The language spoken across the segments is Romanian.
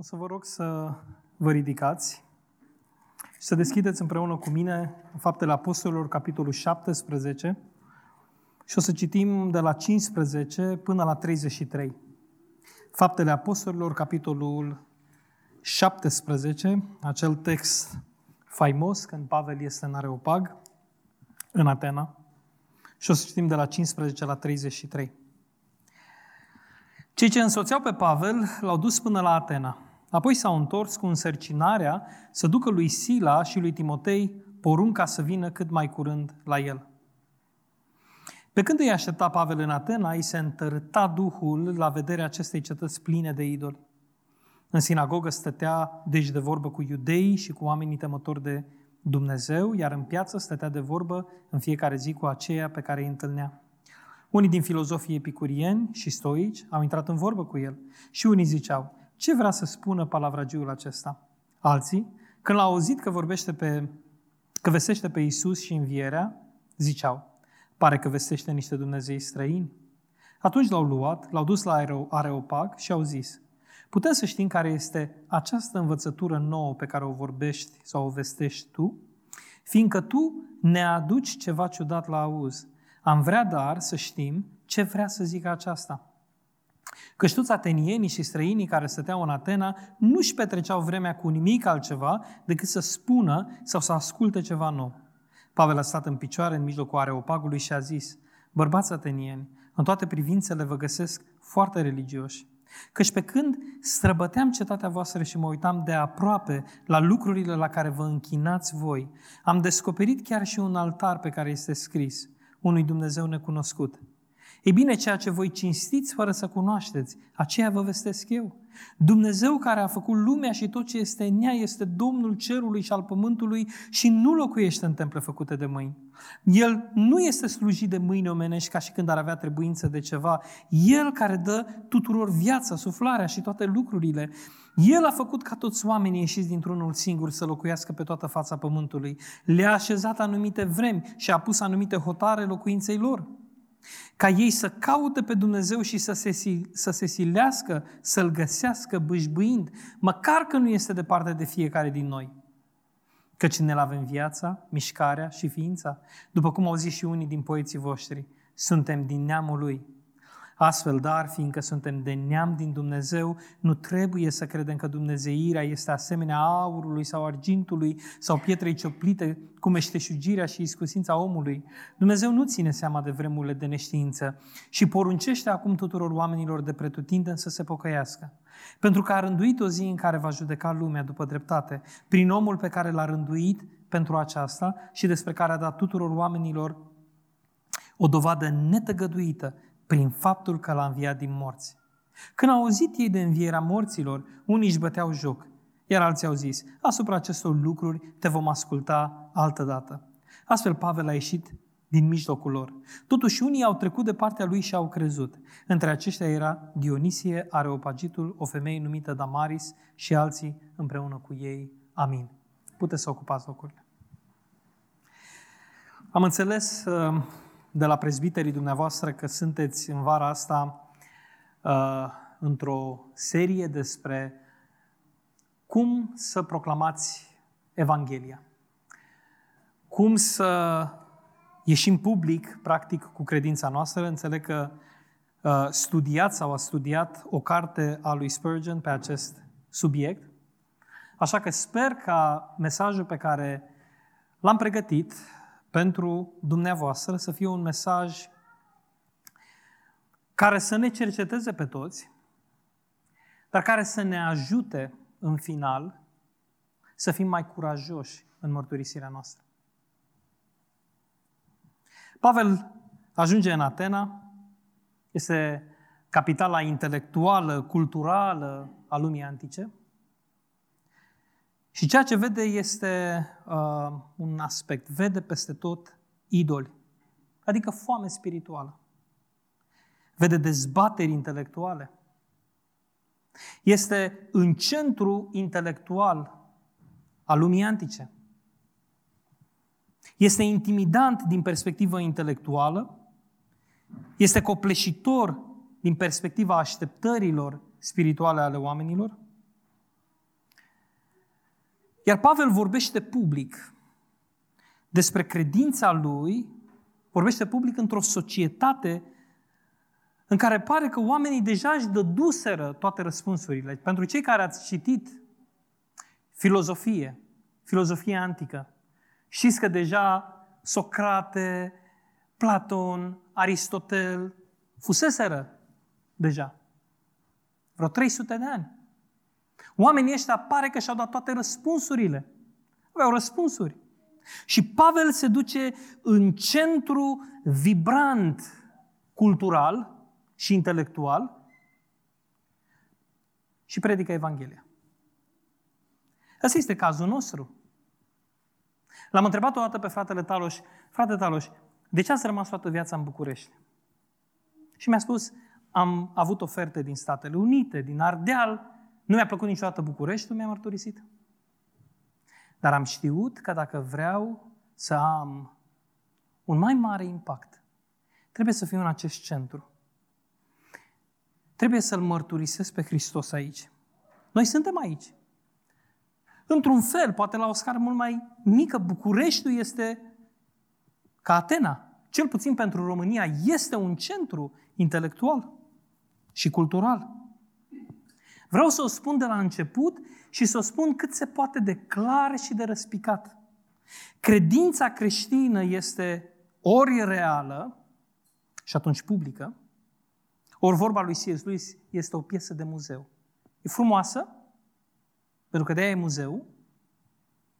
O să vă rog să vă ridicați și să deschideți împreună cu mine Faptele Apostolilor, capitolul 17, și o să citim de la 15 până la 33. Faptele Apostolilor, capitolul 17, acel text faimos când Pavel este în Areopag, în Atena, și o să citim de la 15 la 33. Cei ce însoțeau pe Pavel l-au dus până la Atena. Apoi s-au întors cu însărcinarea să ducă lui Sila și lui Timotei porunca să vină cât mai curând la el. Pe când îi aștepta Pavel în Atena, îi se întărâta Duhul la vederea acestei cetăți pline de idoli. În sinagogă stătea deci de vorbă cu iudeii și cu oamenii temători de Dumnezeu, iar în piață stătea de vorbă în fiecare zi cu aceea pe care îi întâlnea. Unii din filozofii epicurieni și stoici au intrat în vorbă cu el și unii ziceau, ce vrea să spună palavragiul acesta? Alții, când l-au auzit că vorbește pe, că vestește pe Isus și învierea, ziceau, pare că vestește niște Dumnezei străini. Atunci l-au luat, l-au dus la Areopag și au zis, putem să știm care este această învățătură nouă pe care o vorbești sau o vestești tu? Fiindcă tu ne aduci ceva ciudat la auz. Am vrea dar să știm ce vrea să zică aceasta. Căci toți atenienii și străinii care stăteau în Atena nu-și petreceau vremea cu nimic altceva decât să spună sau să asculte ceva nou. Pavel a stat în picioare în mijlocul areopagului și a zis, Bărbați atenieni, în toate privințele vă găsesc foarte religioși. Căci pe când străbăteam cetatea voastră și mă uitam de aproape la lucrurile la care vă închinați voi, am descoperit chiar și un altar pe care este scris, unui Dumnezeu necunoscut. Ei bine, ceea ce voi cinstiți fără să cunoașteți, aceea vă vestesc eu. Dumnezeu care a făcut lumea și tot ce este în ea este Domnul cerului și al pământului și nu locuiește în temple făcute de mâini. El nu este slujit de mâini omenești ca și când ar avea trebuință de ceva. El care dă tuturor viața, suflarea și toate lucrurile. El a făcut ca toți oamenii ieșiți dintr-unul singur să locuiască pe toată fața pământului. Le-a așezat anumite vremi și a pus anumite hotare locuinței lor ca ei să caute pe Dumnezeu și să se, să se silească, să-L găsească bâșbâind, măcar că nu este departe de fiecare din noi. Căci ne avem viața, mișcarea și ființa, după cum au zis și unii din poeții voștri, suntem din neamul Lui, Astfel, dar, fiindcă suntem de neam din Dumnezeu, nu trebuie să credem că Dumnezeirea este asemenea aurului sau argintului sau pietrei cioplite cu meșteșugirea și iscusința omului. Dumnezeu nu ține seama de vremurile de neștiință și poruncește acum tuturor oamenilor de pretutindeni să se pocăiască. Pentru că a rânduit o zi în care va judeca lumea după dreptate, prin omul pe care l-a rânduit pentru aceasta și despre care a dat tuturor oamenilor o dovadă netăgăduită prin faptul că l-a înviat din morți. Când au auzit ei de învierea morților, unii își băteau joc, iar alții au zis, asupra acestor lucruri te vom asculta altă dată. Astfel Pavel a ieșit din mijlocul lor. Totuși unii au trecut de partea lui și au crezut. Între aceștia era Dionisie, Areopagitul, o femeie numită Damaris și alții împreună cu ei. Amin. Puteți să ocupați locurile. Am înțeles uh, de la prezbiterii dumneavoastră că sunteți în vara asta uh, într-o serie despre cum să proclamați Evanghelia. Cum să ieșim public, practic, cu credința noastră. Înțeleg că uh, studiați sau a studiat o carte a lui Spurgeon pe acest subiect. Așa că sper ca mesajul pe care l-am pregătit pentru dumneavoastră să fie un mesaj care să ne cerceteze pe toți, dar care să ne ajute în final să fim mai curajoși în mărturisirea noastră. Pavel ajunge în Atena, este capitala intelectuală, culturală a lumii antice, și ceea ce vede este uh, un aspect. Vede peste tot idoli, adică foame spirituală. Vede dezbateri intelectuale. Este în centru intelectual al lumii antice. Este intimidant din perspectivă intelectuală, este copleșitor din perspectiva așteptărilor spirituale ale oamenilor Iar Pavel vorbește public despre credința lui, vorbește public într-o societate în care pare că oamenii deja își dăduseră toate răspunsurile. Pentru cei care ați citit filozofie, filozofie antică, știți că deja Socrate, Platon, Aristotel fuseseră deja vreo 300 de ani. Oamenii ăștia pare că și-au dat toate răspunsurile. Aveau răspunsuri. Și Pavel se duce în centru vibrant cultural și intelectual și predică Evanghelia. Asta este cazul nostru. L-am întrebat o dată pe fratele Taloș, frate Taloș, de ce ați rămas toată viața în București? Și mi-a spus, am avut oferte din Statele Unite, din Ardeal, nu mi-a plăcut niciodată București, mi-a mărturisit. Dar am știut că dacă vreau să am un mai mare impact, trebuie să fiu în acest centru. Trebuie să-L mărturisesc pe Hristos aici. Noi suntem aici. Într-un fel, poate la o scară mult mai mică, Bucureștiul este ca Atena. Cel puțin pentru România este un centru intelectual și cultural. Vreau să o spun de la început și să o spun cât se poate de clar și de răspicat. Credința creștină este ori reală și atunci publică, ori vorba lui C.S. Lewis este o piesă de muzeu. E frumoasă, pentru că de-aia e muzeu,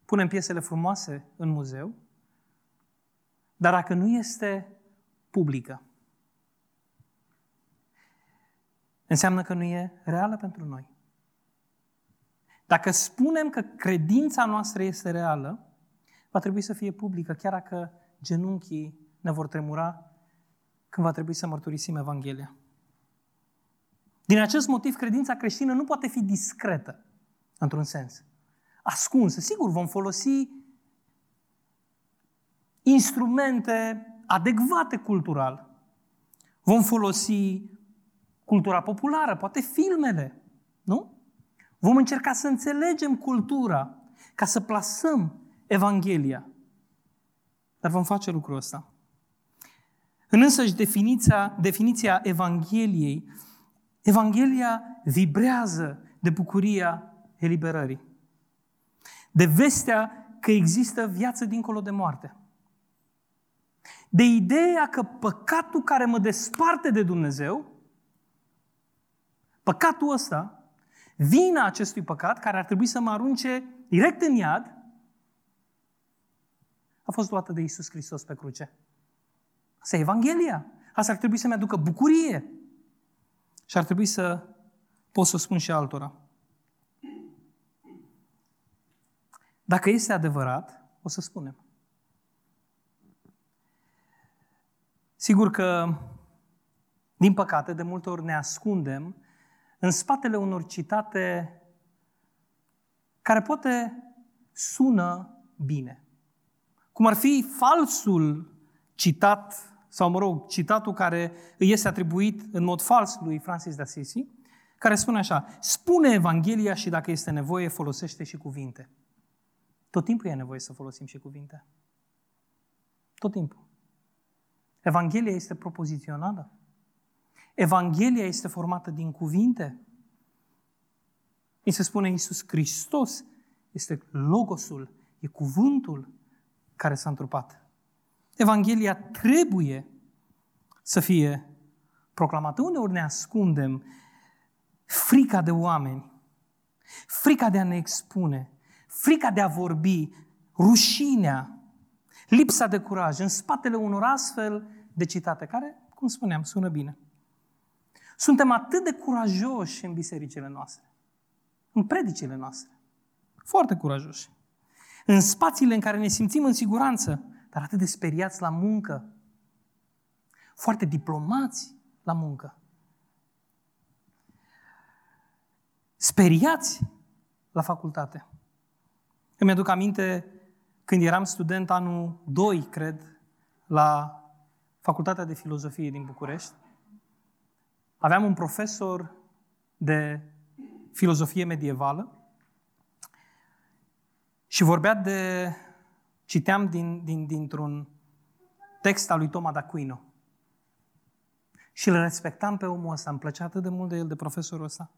punem piesele frumoase în muzeu, dar dacă nu este publică, înseamnă că nu e reală pentru noi. Dacă spunem că credința noastră este reală, va trebui să fie publică, chiar dacă genunchii ne vor tremura când va trebui să mărturisim Evanghelia. Din acest motiv, credința creștină nu poate fi discretă, într-un sens. Ascunsă. Sigur, vom folosi instrumente adecvate cultural. Vom folosi cultura populară, poate filmele, nu? Vom încerca să înțelegem cultura ca să plasăm Evanghelia. Dar vom face lucrul ăsta. În însăși definiția, definiția Evangheliei, Evanghelia vibrează de bucuria eliberării. De vestea că există viață dincolo de moarte. De ideea că păcatul care mă desparte de Dumnezeu Păcatul ăsta, vina acestui păcat, care ar trebui să mă arunce direct în iad, a fost luată de Isus Hristos pe cruce. Asta e Evanghelia. Asta ar trebui să-mi aducă bucurie. Și ar trebui să pot să o spun și altora. Dacă este adevărat, o să spunem. Sigur că, din păcate, de multe ori ne ascundem în spatele unor citate care poate sună bine. Cum ar fi falsul citat, sau mă rog, citatul care îi este atribuit în mod fals lui Francis de Assisi, care spune așa, spune Evanghelia și dacă este nevoie, folosește și cuvinte. Tot timpul e nevoie să folosim și cuvinte. Tot timpul. Evanghelia este propozițională. Evanghelia este formată din cuvinte. Mi se spune Iisus Hristos este Logosul, e cuvântul care s-a întrupat. Evanghelia trebuie să fie proclamată. Uneori ne ascundem frica de oameni, frica de a ne expune, frica de a vorbi, rușinea, lipsa de curaj, în spatele unor astfel de citate, care, cum spuneam, sună bine. Suntem atât de curajoși în bisericile noastre, în predicile noastre. Foarte curajoși. În spațiile în care ne simțim în siguranță, dar atât de speriați la muncă. Foarte diplomați la muncă. Speriați la facultate. Îmi aduc aminte când eram student anul 2, cred, la Facultatea de Filozofie din București, Aveam un profesor de filozofie medievală Și vorbea de, citeam din, din, dintr-un text al lui Toma d'Aquino. Și îl respectam pe omul ăsta, îmi plăcea atât de mult de el, de profesorul ăsta.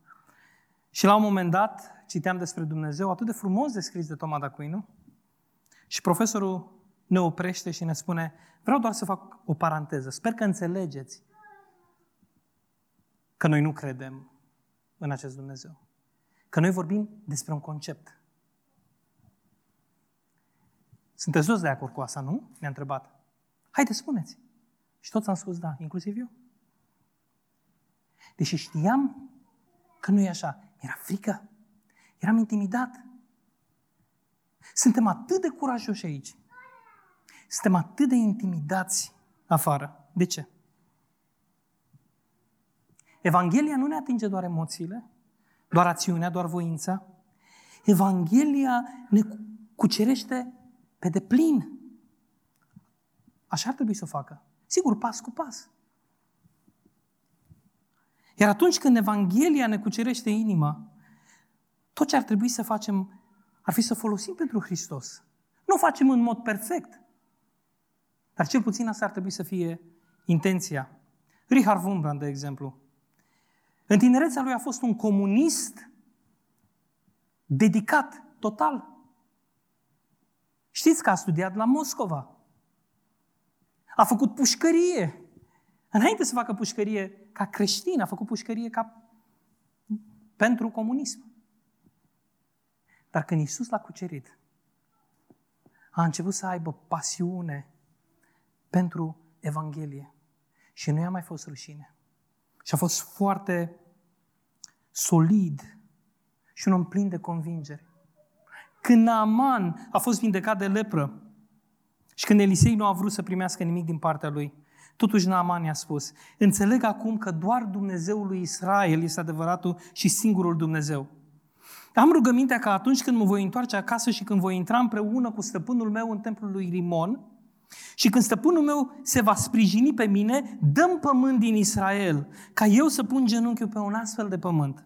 Și la un moment dat citeam despre Dumnezeu, atât de frumos descris de Toma d'Aquino, și profesorul ne oprește și ne spune, vreau doar să fac o paranteză, sper că înțelegeți că noi nu credem în acest Dumnezeu. Că noi vorbim despre un concept. Sunteți toți de acord cu asta, nu? Mi-a întrebat. Haideți, spuneți. Și toți am spus da, inclusiv eu. Deși știam că nu e așa. Era frică. Eram intimidat. Suntem atât de curajoși aici. Suntem atât de intimidați afară. De ce? Evanghelia nu ne atinge doar emoțiile, doar acțiunea, doar voința. Evanghelia ne cucerește pe deplin. Așa ar trebui să o facă. Sigur, pas cu pas. Iar atunci când Evanghelia ne cucerește inima, tot ce ar trebui să facem ar fi să folosim pentru Hristos. Nu o facem în mod perfect, dar cel puțin asta ar trebui să fie intenția. Richard Wurmbrand, de exemplu, în tinerețea lui a fost un comunist dedicat total. Știți că a studiat la Moscova. A făcut pușcărie. Înainte să facă pușcărie ca creștin, a făcut pușcărie ca pentru comunism. Dar când Iisus l-a cucerit, a început să aibă pasiune pentru Evanghelie. Și nu i-a mai fost rușine. Și a fost foarte solid și un om plin de convingere. Când Naaman a fost vindecat de lepră și când Elisei nu a vrut să primească nimic din partea lui, totuși Naaman i-a spus, înțeleg acum că doar Dumnezeul lui Israel este adevăratul și singurul Dumnezeu. Am rugămintea că atunci când mă voi întoarce acasă și când voi intra împreună cu stăpânul meu în templul lui Rimon, și când stăpânul meu se va sprijini pe mine, dăm pământ din Israel, ca eu să pun genunchiul pe un astfel de pământ.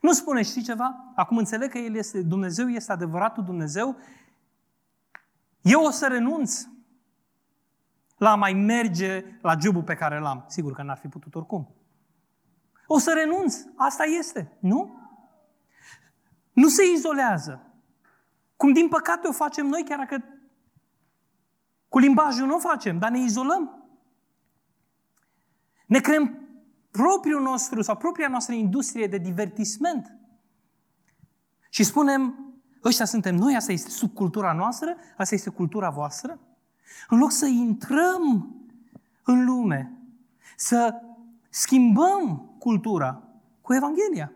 Nu spune, știi ceva? Acum înțeleg că El este, Dumnezeu este adevăratul Dumnezeu. Eu o să renunț la a mai merge la jobul pe care l-am. Sigur că n-ar fi putut oricum. O să renunț. Asta este. Nu? Nu se izolează. Cum din păcate o facem noi, chiar dacă cu limbajul nu o facem, dar ne izolăm. Ne creăm propriul nostru sau propria noastră industrie de divertisment. Și spunem, ăștia suntem noi, asta este subcultura noastră, asta este cultura voastră. În loc să intrăm în lume, să schimbăm cultura cu Evanghelia.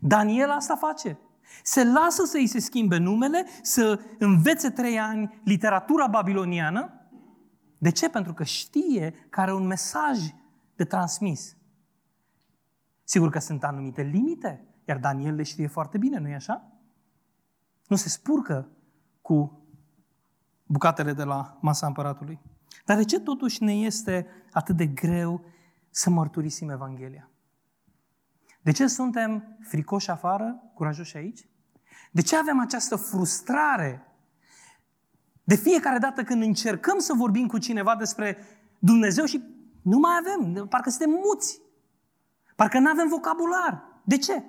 Daniel asta face. Se lasă să îi se schimbe numele, să învețe trei ani literatura babiloniană. De ce? Pentru că știe că are un mesaj de transmis. Sigur că sunt anumite limite, iar Daniel le știe foarte bine, nu-i așa? Nu se spurcă cu bucatele de la masa împăratului. Dar de ce totuși ne este atât de greu să mărturisim Evanghelia? De ce suntem fricoși afară, curajoși aici? De ce avem această frustrare? De fiecare dată când încercăm să vorbim cu cineva despre Dumnezeu și nu mai avem, parcă suntem muți. Parcă nu avem vocabular. De ce?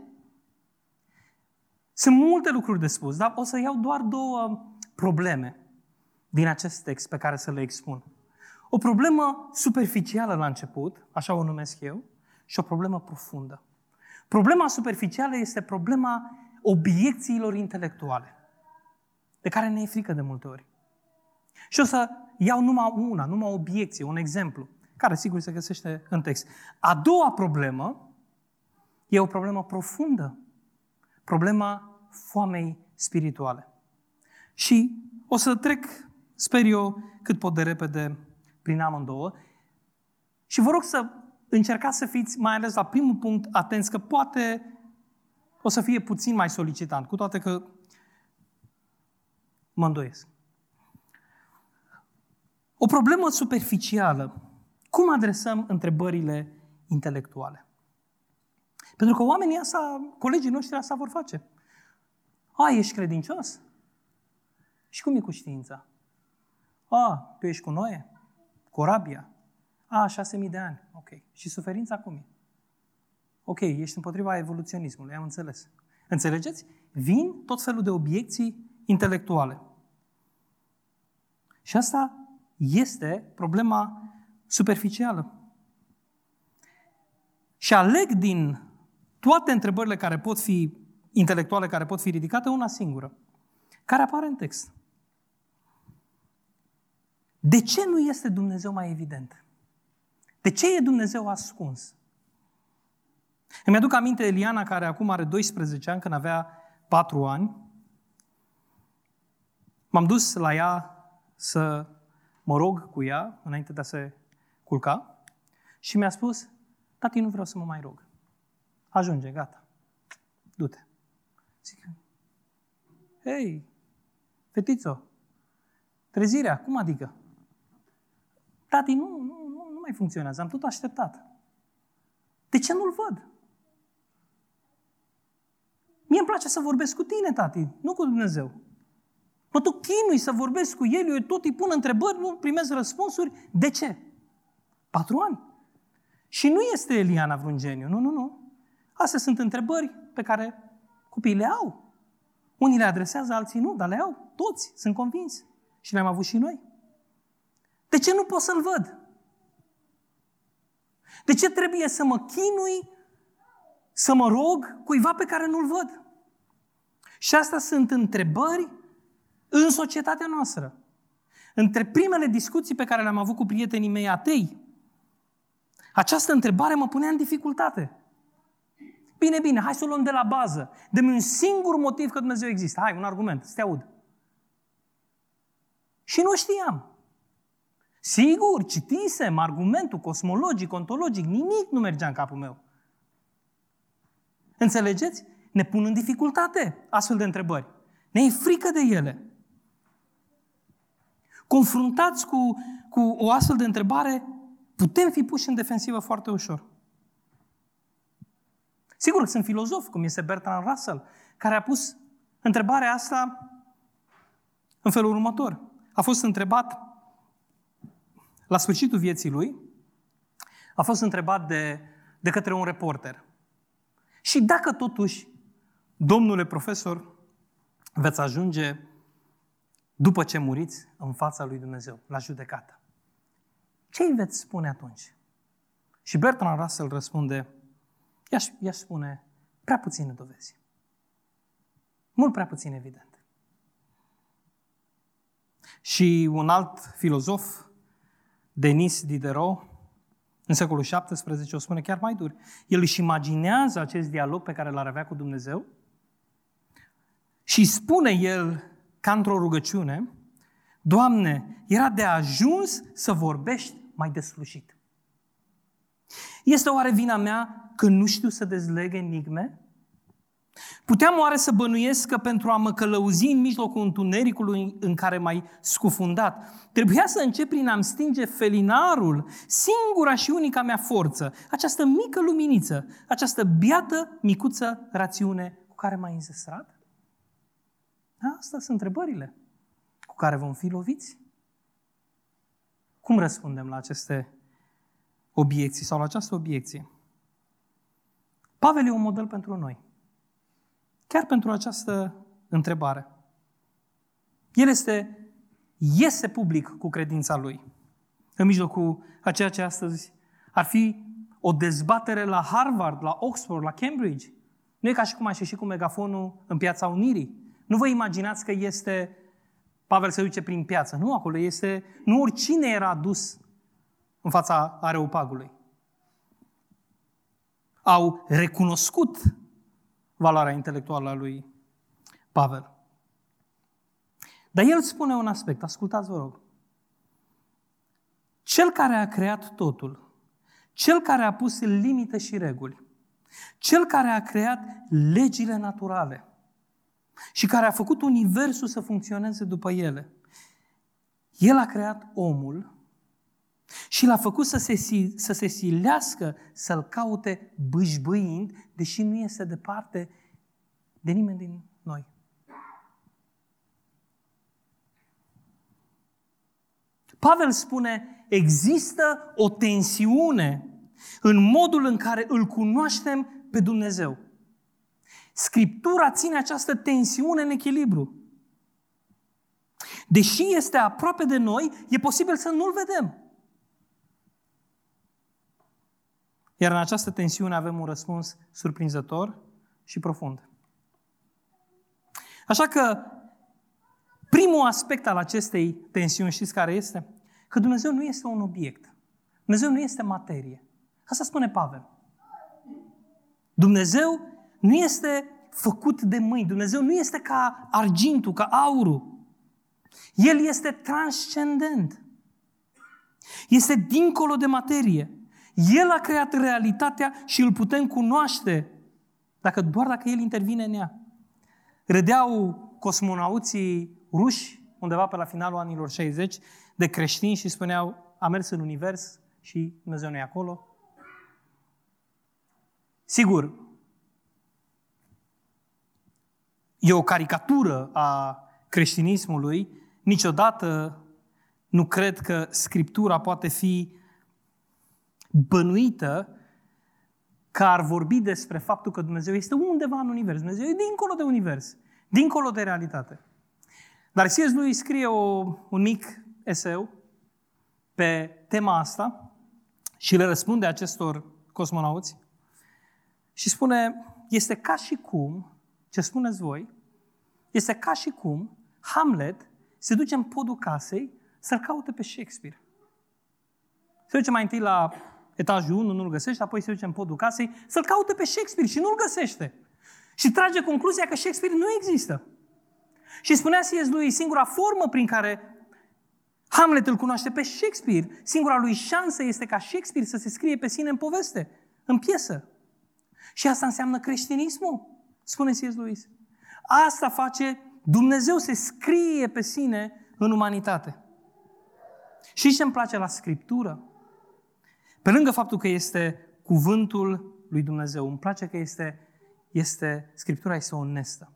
Sunt multe lucruri de spus, dar o să iau doar două probleme din acest text pe care să le expun. O problemă superficială la început, așa o numesc eu, și o problemă profundă. Problema superficială este problema obiecțiilor intelectuale, de care ne e frică de multe ori. Și o să iau numai una, numai o obiecție, un exemplu care sigur se găsește în text. A doua problemă e o problemă profundă, problema foamei spirituale. Și o să trec, sper eu, cât pot de repede prin amândouă și vă rog să încercați să fiți, mai ales la primul punct, atenți, că poate o să fie puțin mai solicitant, cu toate că mă îndoiesc. O problemă superficială cum adresăm întrebările intelectuale? Pentru că oamenii asta, colegii noștri asta vor face. A, ești credincios? Și cum e cu știința? A, tu ești cu Noe? Corabia? A, șase mii de ani. Ok. Și suferința cum e? Ok, ești împotriva evoluționismului, am înțeles. Înțelegeți? Vin tot felul de obiecții intelectuale. Și asta este problema superficială. Și aleg din toate întrebările care pot fi intelectuale, care pot fi ridicate, una singură, care apare în text. De ce nu este Dumnezeu mai evident? De ce e Dumnezeu ascuns? Îmi aduc aminte Eliana, care acum are 12 ani, când avea 4 ani. M-am dus la ea să mă rog cu ea, înainte de a se culca, și mi-a spus, tati, nu vreau să mă mai rog. Ajunge, gata. Du-te. Zic, hei, fetițo, trezirea, cum adică? Tati, nu, nu, nu, nu mai funcționează, am tot așteptat. De ce nu-l văd? Mie îmi place să vorbesc cu tine, tati, nu cu Dumnezeu. Mă tot chinui să vorbesc cu el, eu tot îi pun întrebări, nu primesc răspunsuri. De ce? Patru ani. Și nu este Eliana vreun geniu, nu, nu, nu. Astea sunt întrebări pe care copiii le au. Unii le adresează, alții nu, dar le au. Toți, sunt convins. Și le-am avut și noi. De ce nu pot să-l văd? De ce trebuie să mă chinui, să mă rog cuiva pe care nu-l văd? Și astea sunt întrebări în societatea noastră. Între primele discuții pe care le-am avut cu prietenii mei atei, această întrebare mă punea în dificultate. Bine, bine, hai să o luăm de la bază. Dă-mi un singur motiv că Dumnezeu există. Hai, un argument, să te aud. Și nu știam. Sigur, citisem argumentul cosmologic, ontologic, nimic nu mergea în capul meu. Înțelegeți? Ne pun în dificultate astfel de întrebări. Ne e frică de ele. Confruntați cu, cu o astfel de întrebare, putem fi puși în defensivă foarte ușor. Sigur că sunt filozofi, cum este Bertrand Russell, care a pus întrebarea asta în felul următor. A fost întrebat la sfârșitul vieții lui, a fost întrebat de, de către un reporter. Și dacă totuși, domnule profesor, veți ajunge după ce muriți în fața lui Dumnezeu, la judecată. Ce îi veți spune atunci? Și Bertrand Russell răspunde, i-aș, i-aș spune, prea puține dovezi. Mult prea puțin evident. Și un alt filozof, Denis Diderot, în secolul XVII, o spune chiar mai dur. El își imaginează acest dialog pe care l-ar avea cu Dumnezeu și spune el ca într-o rugăciune, Doamne, era de ajuns să vorbești mai deslușit. Este oare vina mea că nu știu să dezleg enigme? Puteam oare să bănuiesc că pentru a mă călăuzi în mijlocul întunericului în care m-ai scufundat, trebuia să încep prin a-mi stinge felinarul, singura și unica mea forță, această mică luminiță, această biată, micuță rațiune cu care m-ai înzestrat? Asta sunt întrebările cu care vom fi loviți. Cum răspundem la aceste obiecții sau la această obiecție? Pavel e un model pentru noi. Chiar pentru această întrebare. El este, iese public cu credința lui. În mijlocul a ceea ce astăzi ar fi o dezbatere la Harvard, la Oxford, la Cambridge. Nu e ca și cum aș ieși cu megafonul în piața Unirii. Nu vă imaginați că este Pavel se duce prin piață. Nu, acolo este, nu oricine era dus în fața areopagului. Au recunoscut valoarea intelectuală a lui Pavel. Dar el spune un aspect, ascultați vă rog. Cel care a creat totul, cel care a pus limite și reguli, cel care a creat legile naturale, și care a făcut universul să funcționeze după ele. El a creat omul și l-a făcut să se, să se silească să-l caute bâșbâind, deși nu este departe de nimeni din noi. Pavel spune, există o tensiune în modul în care îl cunoaștem pe Dumnezeu. Scriptura ține această tensiune în echilibru. Deși este aproape de noi, e posibil să nu-l vedem. Iar în această tensiune avem un răspuns surprinzător și profund. Așa că primul aspect al acestei tensiuni, știți care este? Că Dumnezeu nu este un obiect. Dumnezeu nu este materie. Asta spune Pavel. Dumnezeu nu este făcut de mâini. Dumnezeu nu este ca argintul, ca aurul. El este transcendent. Este dincolo de materie. El a creat realitatea și îl putem cunoaște dacă, doar dacă El intervine în ea. Râdeau cosmonauții ruși, undeva pe la finalul anilor 60, de creștini și spuneau, a mers în univers și Dumnezeu nu e acolo. Sigur, e o caricatură a creștinismului. Niciodată nu cred că Scriptura poate fi bănuită că ar vorbi despre faptul că Dumnezeu este undeva în univers. Dumnezeu e dincolo de univers, dincolo de realitate. Dar C.S. lui scrie o, un mic eseu pe tema asta și le răspunde acestor cosmonauți și spune, este ca și cum, ce spuneți voi, este ca și cum Hamlet se duce în podul casei să-l caute pe Shakespeare. Se duce mai întâi la etajul 1, nu-l găsește, apoi se duce în podul casei să-l caute pe Shakespeare și nu-l găsește. Și trage concluzia că Shakespeare nu există. Și spunea C.S. lui, singura formă prin care Hamlet îl cunoaște pe Shakespeare, singura lui șansă este ca Shakespeare să se scrie pe sine în poveste, în piesă. Și asta înseamnă creștinismul, spune C.S. Lewis. Asta face Dumnezeu se scrie pe sine în umanitate. Și ce îmi place la Scriptură? Pe lângă faptul că este cuvântul lui Dumnezeu, îmi place că este, este Scriptura este onestă.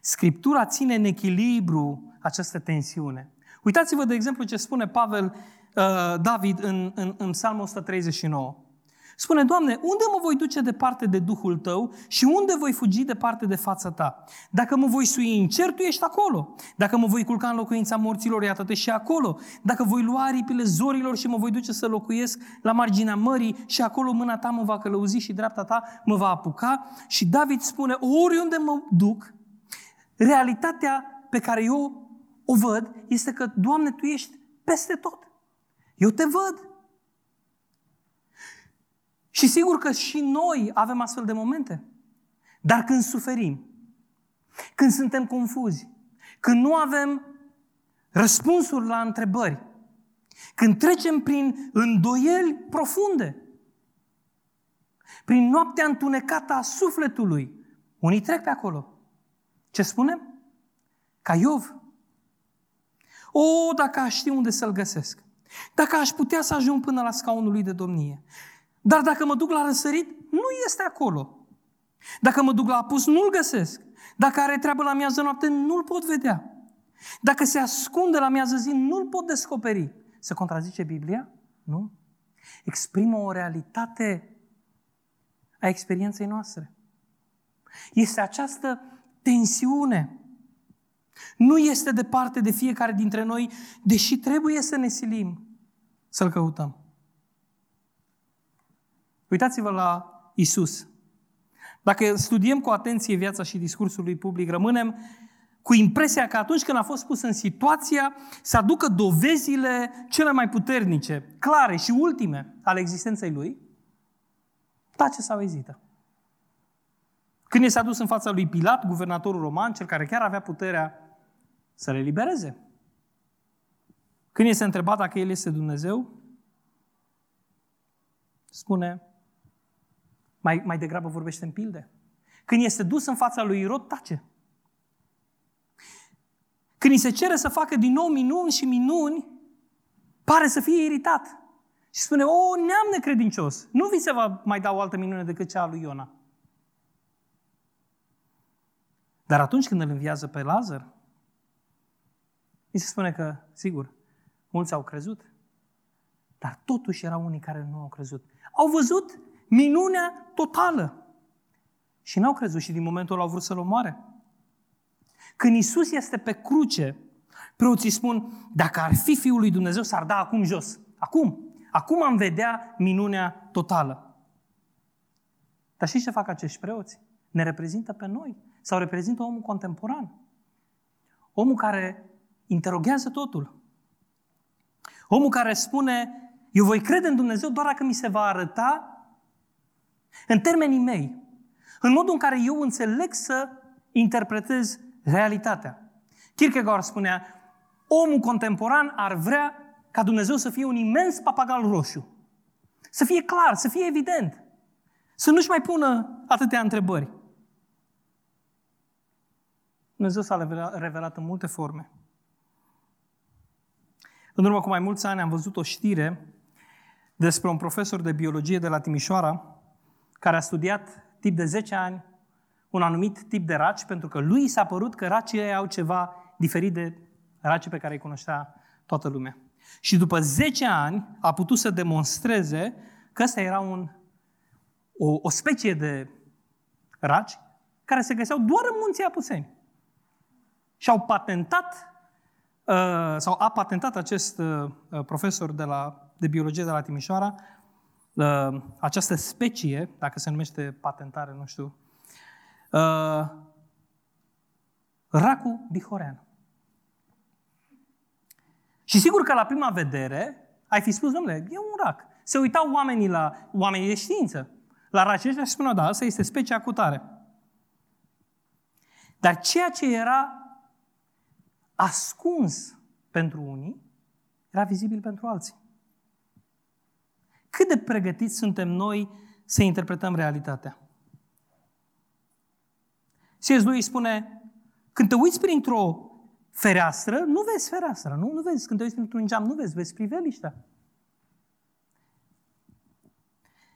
Scriptura ține în echilibru această tensiune. Uitați-vă, de exemplu, ce spune Pavel uh, David în, în, în Psalmul 139. Spune, Doamne, unde mă voi duce departe de Duhul Tău și unde voi fugi departe de fața Ta? Dacă mă voi sui în cer, Tu ești acolo. Dacă mă voi culca în locuința morților, iată-te și acolo. Dacă voi lua aripile zorilor și mă voi duce să locuiesc la marginea mării și acolo mâna Ta mă va călăuzi și dreapta Ta mă va apuca. Și David spune, oriunde mă duc, realitatea pe care eu o văd este că, Doamne, Tu ești peste tot. Eu te văd. Și sigur că și noi avem astfel de momente. Dar când suferim, când suntem confuzi, când nu avem răspunsuri la întrebări, când trecem prin îndoieli profunde, prin noaptea întunecată a sufletului, unii trec pe acolo. Ce spunem? Ca Iov. O, dacă aș ști unde să-l găsesc. Dacă aș putea să ajung până la scaunul lui de domnie. Dar dacă mă duc la răsărit, nu este acolo. Dacă mă duc la apus, nu-l găsesc. Dacă are treabă la miază noapte, nu-l pot vedea. Dacă se ascunde la miază zi, nu-l pot descoperi. Se contrazice Biblia? Nu. Exprimă o realitate a experienței noastre. Este această tensiune. Nu este departe de fiecare dintre noi, deși trebuie să ne silim să-L căutăm. Uitați-vă la Isus. Dacă studiem cu atenție viața și discursul lui public, rămânem cu impresia că atunci când a fost pus în situația să aducă dovezile cele mai puternice, clare și ultime ale existenței lui, tace sau ezită. Când i s-a dus în fața lui Pilat, guvernatorul roman, cel care chiar avea puterea să le libereze. Când este întrebat dacă el este Dumnezeu, spune, mai, mai degrabă vorbește în pilde. Când este dus în fața lui Irod, tace. Când îi se cere să facă din nou minuni și minuni, pare să fie iritat. Și spune, o, neam necredincios, nu vi se va mai da o altă minune decât cea a lui Iona. Dar atunci când îl înviază pe Lazar, îi se spune că, sigur, Mulți au crezut. Dar totuși erau unii care nu au crezut. Au văzut minunea totală. Și n-au crezut și din momentul ăla au vrut să-L omoare. Când Isus este pe cruce, preoții spun, dacă ar fi Fiul lui Dumnezeu, s-ar da acum jos. Acum. Acum am vedea minunea totală. Dar știți ce fac acești preoți? Ne reprezintă pe noi. Sau reprezintă omul contemporan. Omul care interoghează totul. Omul care spune, eu voi crede în Dumnezeu doar dacă mi se va arăta în termenii mei, în modul în care eu înțeleg să interpretez realitatea. Kierkegaard spunea, omul contemporan ar vrea ca Dumnezeu să fie un imens papagal roșu. Să fie clar, să fie evident. Să nu-și mai pună atâtea întrebări. Dumnezeu s-a revelat în multe forme. În urmă cu mai mulți ani am văzut o știre despre un profesor de biologie de la Timișoara care a studiat tip de 10 ani un anumit tip de raci pentru că lui s-a părut că racii au ceva diferit de racii pe care îi cunoștea toată lumea. Și după 10 ani a putut să demonstreze că ăsta era un, o, o specie de raci care se găseau doar în munții Apuseni. Și au patentat, uh, sau a patentat acest uh, profesor de, la, de biologie de la Timișoara, uh, această specie, dacă se numește patentare, nu știu, racul bihorean. Și sigur că la prima vedere ai fi spus, domnule, e un rac. Se uitau oamenii la oamenii de știință, la racii ăștia și spuneau, da, asta este specia cutare. Dar ceea ce era ascuns pentru unii, era vizibil pentru alții. Cât de pregătiți suntem noi să interpretăm realitatea? C.S. lui spune, când te uiți printr-o fereastră, nu vezi fereastra, nu? Nu vezi. Când te uiți printr-un geam, nu vezi, vezi priveliștea.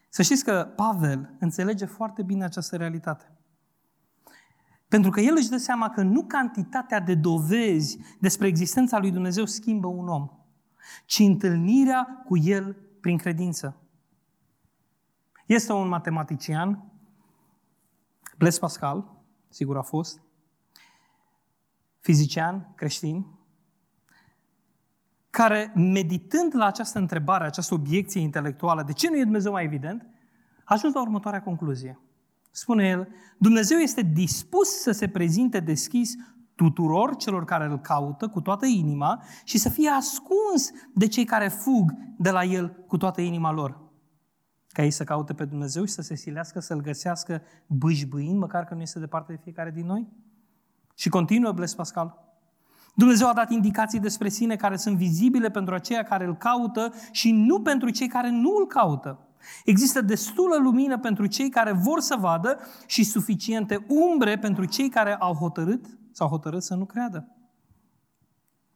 Să știți că Pavel înțelege foarte bine această realitate. Pentru că el își dă seama că nu cantitatea de dovezi despre existența lui Dumnezeu schimbă un om, ci întâlnirea cu el prin credință. Este un matematicien, Blaise Pascal, sigur a fost, fizician creștin, care, meditând la această întrebare, această obiecție intelectuală, de ce nu e Dumnezeu mai evident, a ajuns la următoarea concluzie. Spune el, Dumnezeu este dispus să se prezinte deschis tuturor celor care îl caută cu toată inima și să fie ascuns de cei care fug de la el cu toată inima lor. Ca ei să caute pe Dumnezeu și să se silească să-L găsească bâșbâind, măcar că nu este departe de fiecare din noi? Și continuă Bles Pascal. Dumnezeu a dat indicații despre sine care sunt vizibile pentru aceia care îl caută și nu pentru cei care nu îl caută. Există destulă lumină pentru cei care vor să vadă și suficiente umbre pentru cei care au hotărât sau hotărât să nu creadă.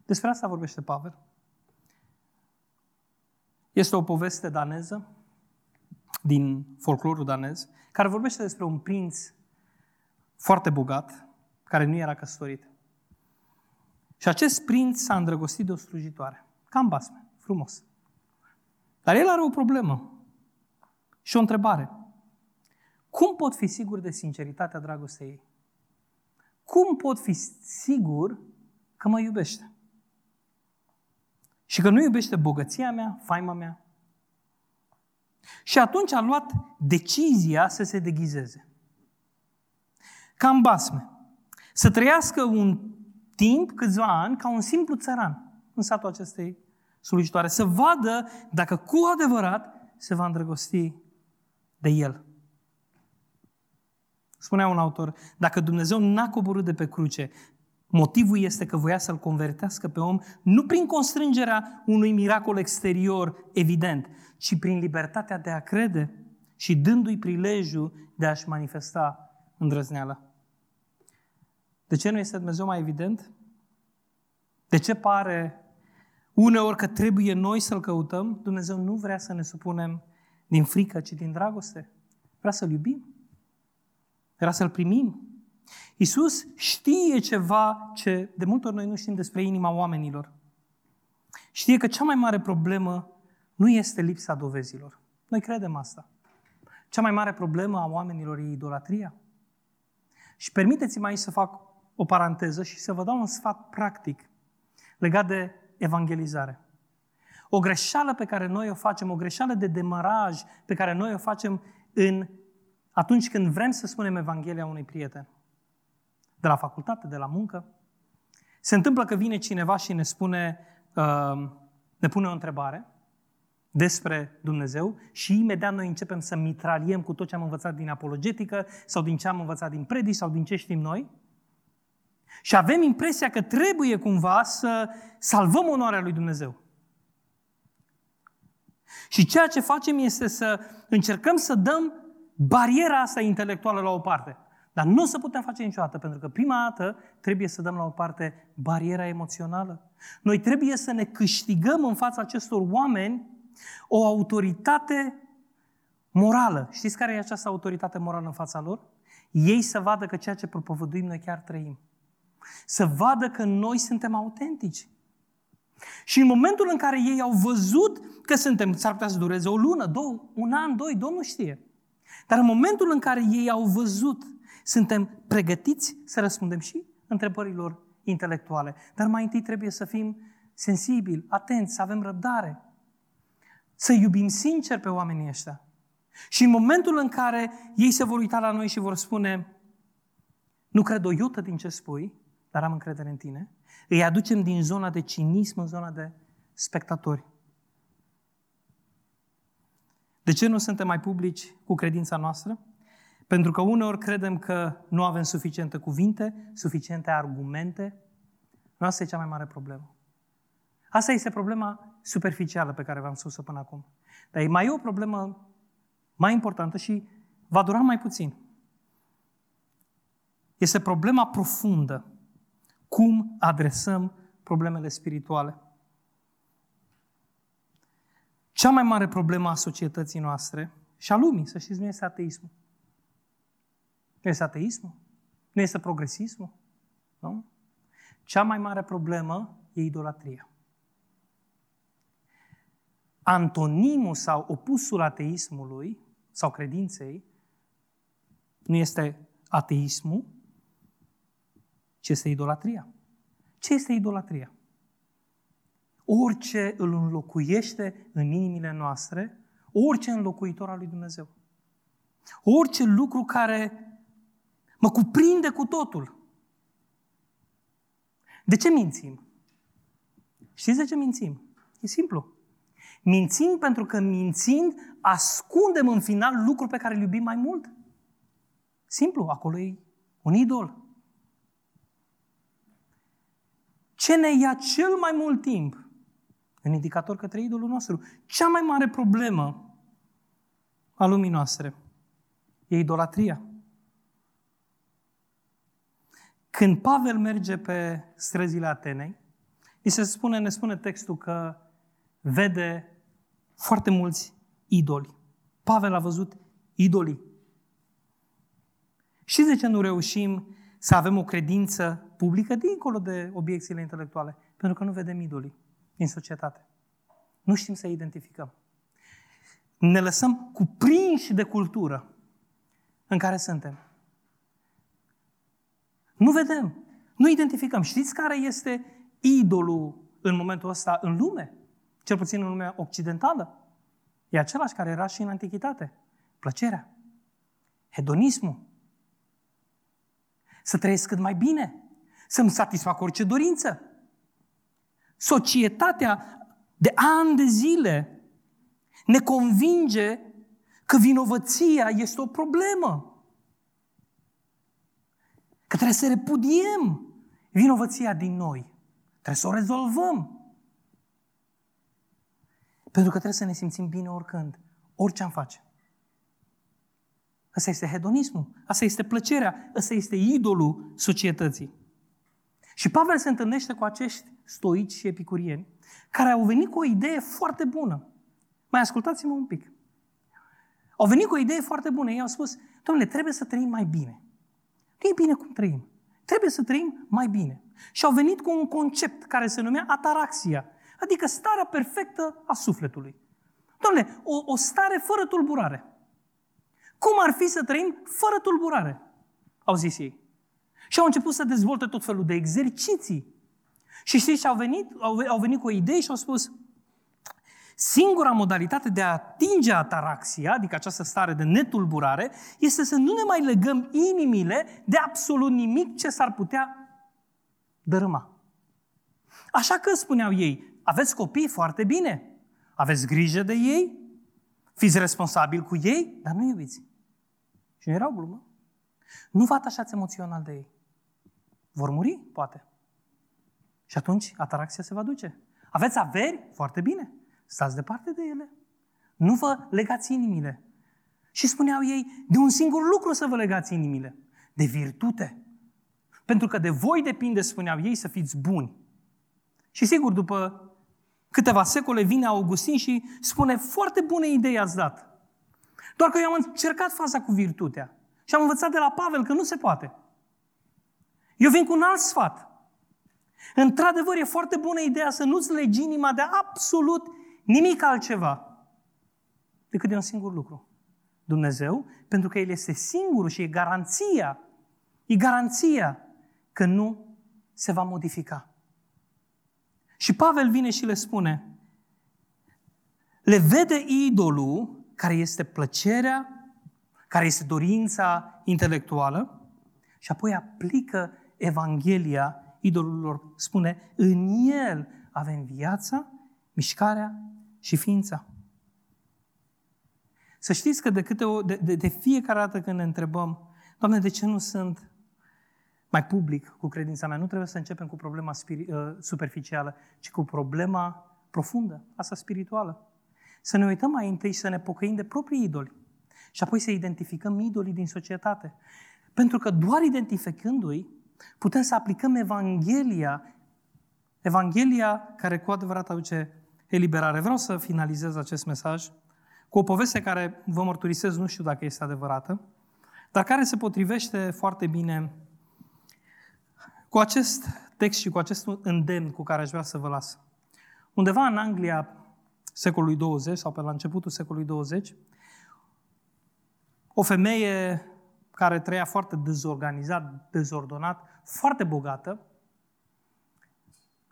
Despre asta vorbește Pavel. Este o poveste daneză din folclorul danez care vorbește despre un prinț foarte bogat care nu era căsătorit. Și acest prinț s-a îndrăgostit de o slujitoare. Cam basme, frumos. Dar el are o problemă. Și o întrebare. Cum pot fi sigur de sinceritatea dragostei ei? Cum pot fi sigur că mă iubește? Și că nu iubește bogăția mea, faima mea? Și atunci a luat decizia să se deghizeze. Cam basme. Să trăiască un timp, câțiva ani, ca un simplu țăran în satul acestei slujitoare. Să vadă dacă cu adevărat se va îndrăgosti de el. Spunea un autor, dacă Dumnezeu n-a coborât de pe cruce, motivul este că voia să-l convertească pe om nu prin constrângerea unui miracol exterior evident, ci prin libertatea de a crede și dându-i prilejul de a-și manifesta îndrăzneala. De ce nu este Dumnezeu mai evident? De ce pare uneori că trebuie noi să-L căutăm? Dumnezeu nu vrea să ne supunem din frică, ci din dragoste. Vrea să-L iubim. Vrea să-L primim. Iisus știe ceva ce de multe ori noi nu știm despre inima oamenilor. știe că cea mai mare problemă nu este lipsa dovezilor. Noi credem asta. Cea mai mare problemă a oamenilor e idolatria. Și permiteți-mi aici să fac o paranteză și să vă dau un sfat practic legat de evangelizare. O greșeală pe care noi o facem, o greșeală de demaraj pe care noi o facem în, atunci când vrem să spunem Evanghelia unui prieten. De la facultate, de la muncă. Se întâmplă că vine cineva și ne spune, uh, ne pune o întrebare despre Dumnezeu și imediat noi începem să mitraliem cu tot ce am învățat din apologetică sau din ce am învățat din predici sau din ce știm noi. Și avem impresia că trebuie cumva să salvăm onoarea lui Dumnezeu. Și ceea ce facem este să încercăm să dăm bariera asta intelectuală la o parte. Dar nu o să putem face niciodată, pentru că prima dată trebuie să dăm la o parte bariera emoțională. Noi trebuie să ne câștigăm în fața acestor oameni o autoritate morală. Știți care e această autoritate morală în fața lor? Ei să vadă că ceea ce propovăduim noi chiar trăim. Să vadă că noi suntem autentici. Și în momentul în care ei au văzut că suntem, s-ar putea să dureze o lună, două, un an, doi, Domnul știe. Dar în momentul în care ei au văzut, suntem pregătiți să răspundem și întrebărilor intelectuale. Dar mai întâi trebuie să fim sensibili, atenți, să avem răbdare. Să iubim sincer pe oamenii ăștia. Și în momentul în care ei se vor uita la noi și vor spune nu cred o iută din ce spui, dar am încredere în tine, îi aducem din zona de cinism în zona de spectatori. De ce nu suntem mai publici cu credința noastră? Pentru că uneori credem că nu avem suficiente cuvinte, suficiente argumente. Nu asta e cea mai mare problemă. Asta este problema superficială pe care v-am spus-o până acum. Dar e mai e o problemă mai importantă și va dura mai puțin. Este problema profundă cum adresăm problemele spirituale. Cea mai mare problemă a societății noastre și a lumii, să știți, nu este ateismul. Nu este ateismul. Nu este progresismul. Nu? Cea mai mare problemă e idolatria. Antonimul sau opusul ateismului sau credinței nu este ateismul, ce este idolatria. Ce este idolatria? Orice îl înlocuiește în inimile noastre, orice înlocuitor al lui Dumnezeu. Orice lucru care mă cuprinde cu totul. De ce mințim? Știți de ce mințim? E simplu. Mințim pentru că mințind ascundem în final lucruri pe care îl iubim mai mult. Simplu, acolo e un idol. Ce ne ia cel mai mult timp? Un indicator către idolul nostru. Cea mai mare problemă a lumii noastre e idolatria. Când Pavel merge pe străzile Atenei, îi se spune, ne spune textul că vede foarte mulți idoli. Pavel a văzut idolii. Și de ce nu reușim să avem o credință publică dincolo de obiecțiile intelectuale, pentru că nu vedem idolii din societate. Nu știm să identificăm. Ne lăsăm cuprinși de cultură în care suntem. Nu vedem, nu identificăm. Știți care este idolul în momentul ăsta în lume? Cel puțin în lumea occidentală. E același care era și în antichitate. Plăcerea. Hedonismul. Să trăiesc cât mai bine să-mi satisfac orice dorință. Societatea de ani de zile ne convinge că vinovăția este o problemă. Că trebuie să repudiem vinovăția din noi. Trebuie să o rezolvăm. Pentru că trebuie să ne simțim bine oricând, orice am face. Asta este hedonismul, asta este plăcerea, asta este idolul societății. Și Pavel se întâlnește cu acești stoici și epicurieni care au venit cu o idee foarte bună. Mai ascultați-mă un pic. Au venit cu o idee foarte bună. Ei au spus, domnule, trebuie să trăim mai bine. Nu e bine cum trăim. Trebuie să trăim mai bine. Și au venit cu un concept care se numea ataraxia. Adică starea perfectă a sufletului. Doamne, o, o stare fără tulburare. Cum ar fi să trăim fără tulburare? Au zis ei. Și au început să dezvolte tot felul de exerciții. Și știți ce au venit? Au, au venit cu o idee și au spus, Singura modalitate de a atinge ataraxia, adică această stare de netulburare, este să nu ne mai legăm inimile de absolut nimic ce s-ar putea dărâma. Așa că spuneau ei, aveți copii foarte bine, aveți grijă de ei, fiți responsabili cu ei, dar nu iubiți. Și nu erau glumă. Nu vă atașați emoțional de ei. Vor muri, poate. Și atunci ataraxia se va duce. Aveți averi? Foarte bine. Stați departe de ele. Nu vă legați inimile. Și spuneau ei, de un singur lucru să vă legați inimile. De virtute. Pentru că de voi depinde, spuneau ei, să fiți buni. Și sigur, după câteva secole vine Augustin și spune, foarte bună idee ați dat. Doar că eu am încercat faza cu virtutea. Și am învățat de la Pavel că nu se poate. Eu vin cu un alt sfat. Într-adevăr, e foarte bună ideea să nu-ți legi inima de absolut Nimic altceva decât de un singur lucru. Dumnezeu, pentru că El este singurul și e garanția, e garanția că nu se va modifica. Și Pavel vine și le spune, le vede idolul care este plăcerea, care este dorința intelectuală și apoi aplică Evanghelia idolului Spune, în el avem viața, mișcarea și ființa. Să știți că de, câte o, de, de, de fiecare dată când ne întrebăm, Doamne, de ce nu sunt mai public cu credința mea? Nu trebuie să începem cu problema spiri, uh, superficială, ci cu problema profundă, asta spirituală. Să ne uităm mai întâi și să ne pocăim de proprii idoli și apoi să identificăm idolii din societate. Pentru că doar identificându-i, putem să aplicăm Evanghelia, Evanghelia care cu adevărat aduce eliberare. Vreau să finalizez acest mesaj cu o poveste care, vă mărturisesc, nu știu dacă este adevărată, dar care se potrivește foarte bine cu acest text și cu acest îndemn cu care aș vrea să vă las. Undeva în Anglia secolului 20 sau pe la începutul secolului 20, o femeie care trăia foarte dezorganizat, dezordonat, foarte bogată,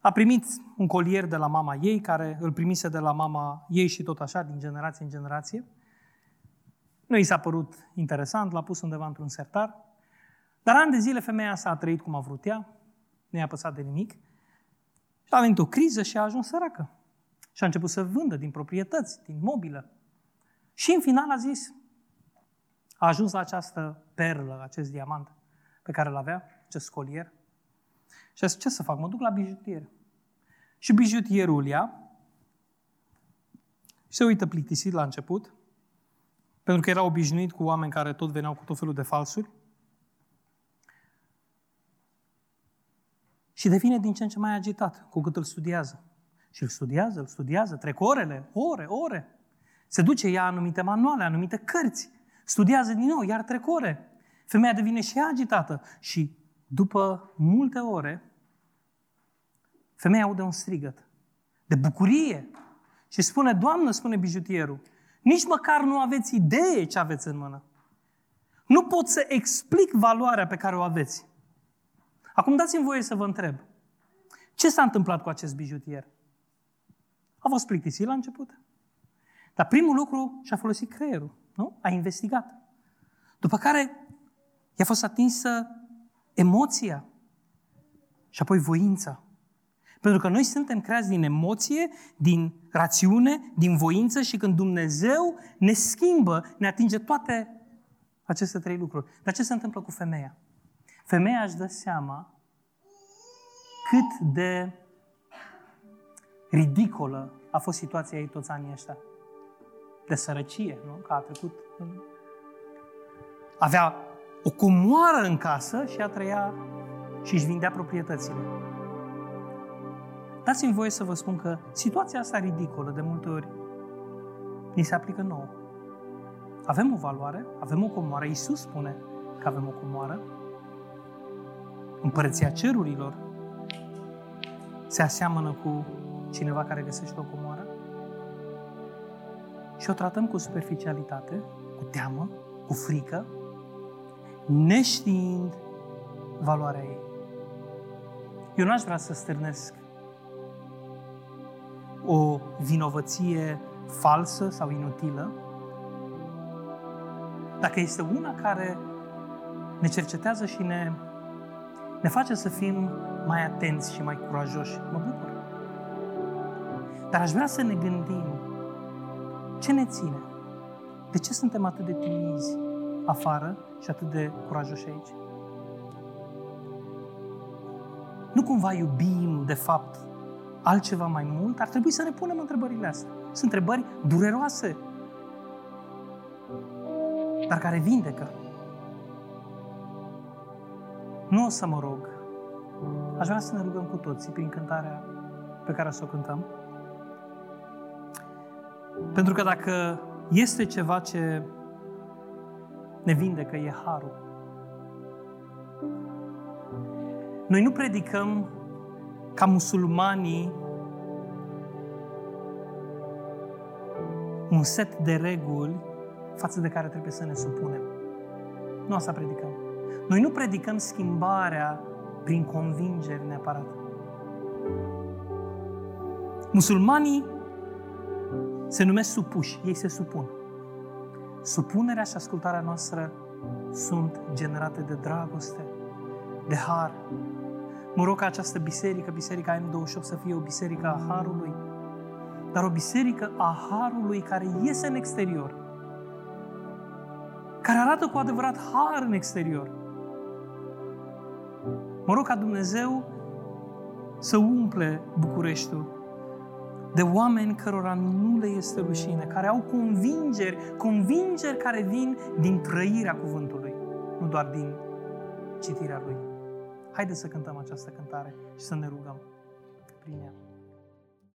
a primit un colier de la mama ei, care îl primise de la mama ei și tot așa, din generație în generație. Nu i s-a părut interesant, l-a pus undeva într-un sertar. Dar ani de zile femeia asta a trăit cum a vrut ea, nu i-a păsat de nimic. Și a venit o criză și a ajuns săracă. Și a început să vândă din proprietăți, din mobilă. Și în final a zis, a ajuns la această perlă, acest diamant pe care îl avea, acest colier. Și a zis, ce să fac? Mă duc la bijutier. Și bijutierul ia și se uită plictisit la început, pentru că era obișnuit cu oameni care tot veneau cu tot felul de falsuri. Și devine din ce în ce mai agitat cu cât îl studiază. Și îl studiază, îl studiază, trec orele, ore, ore. Se duce, ia anumite manuale, anumite cărți, studiază din nou, iar trec ore. Femeia devine și ea agitată și după multe ore, femeia aude un strigăt de bucurie și spune, Doamnă, spune bijutierul, nici măcar nu aveți idee ce aveți în mână. Nu pot să explic valoarea pe care o aveți. Acum dați-mi voie să vă întreb. Ce s-a întâmplat cu acest bijutier? A fost plictisit la început. Dar primul lucru și-a folosit creierul, nu? A investigat. După care i-a fost atinsă emoția și apoi voința. Pentru că noi suntem creați din emoție, din rațiune, din voință și când Dumnezeu ne schimbă, ne atinge toate aceste trei lucruri. Dar ce se întâmplă cu femeia? Femeia își dă seama cât de ridicolă a fost situația ei toți anii ăștia. De sărăcie, nu? Că a trecut... Avea o comoară în casă și a trăia și își vindea proprietățile. Dați-mi voie să vă spun că situația asta ridicolă de multe ori ni se aplică nouă. Avem o valoare, avem o comoară, Iisus spune că avem o comoară. Împărăția cerurilor se aseamănă cu cineva care găsește o comoară și o tratăm cu superficialitate, cu teamă, cu frică, neștiind valoarea ei. Eu n-aș vrea să stârnesc o vinovăție falsă sau inutilă, dacă este una care ne cercetează și ne, ne face să fim mai atenți și mai curajoși, mă bucur. Dar aș vrea să ne gândim ce ne ține? De ce suntem atât de timizi afară și atât de curajoși aici? Nu cumva iubim, de fapt, altceva mai mult? Ar trebui să ne punem întrebările astea. Sunt întrebări dureroase, dar care vindecă. Nu o să mă rog. Aș vrea să ne rugăm cu toții prin cântarea pe care să o cântăm. Pentru că dacă este ceva ce ne vindecă, e harul. Noi nu predicăm ca musulmanii un set de reguli față de care trebuie să ne supunem. Nu asta predicăm. Noi nu predicăm schimbarea prin convingeri neapărat. Musulmanii se numesc supuși, ei se supun. Supunerea și ascultarea noastră sunt generate de dragoste, de har. Mă rog ca această biserică, Biserica M28, să fie o biserică a harului, dar o biserică a harului care iese în exterior, care arată cu adevărat har în exterior. Mă rog ca Dumnezeu să umple Bucureștiul de oameni cărora nu le este rușine, care au convingeri, convingeri care vin din trăirea cuvântului, nu doar din citirea lui. Haideți să cântăm această cântare și să ne rugăm prin ea.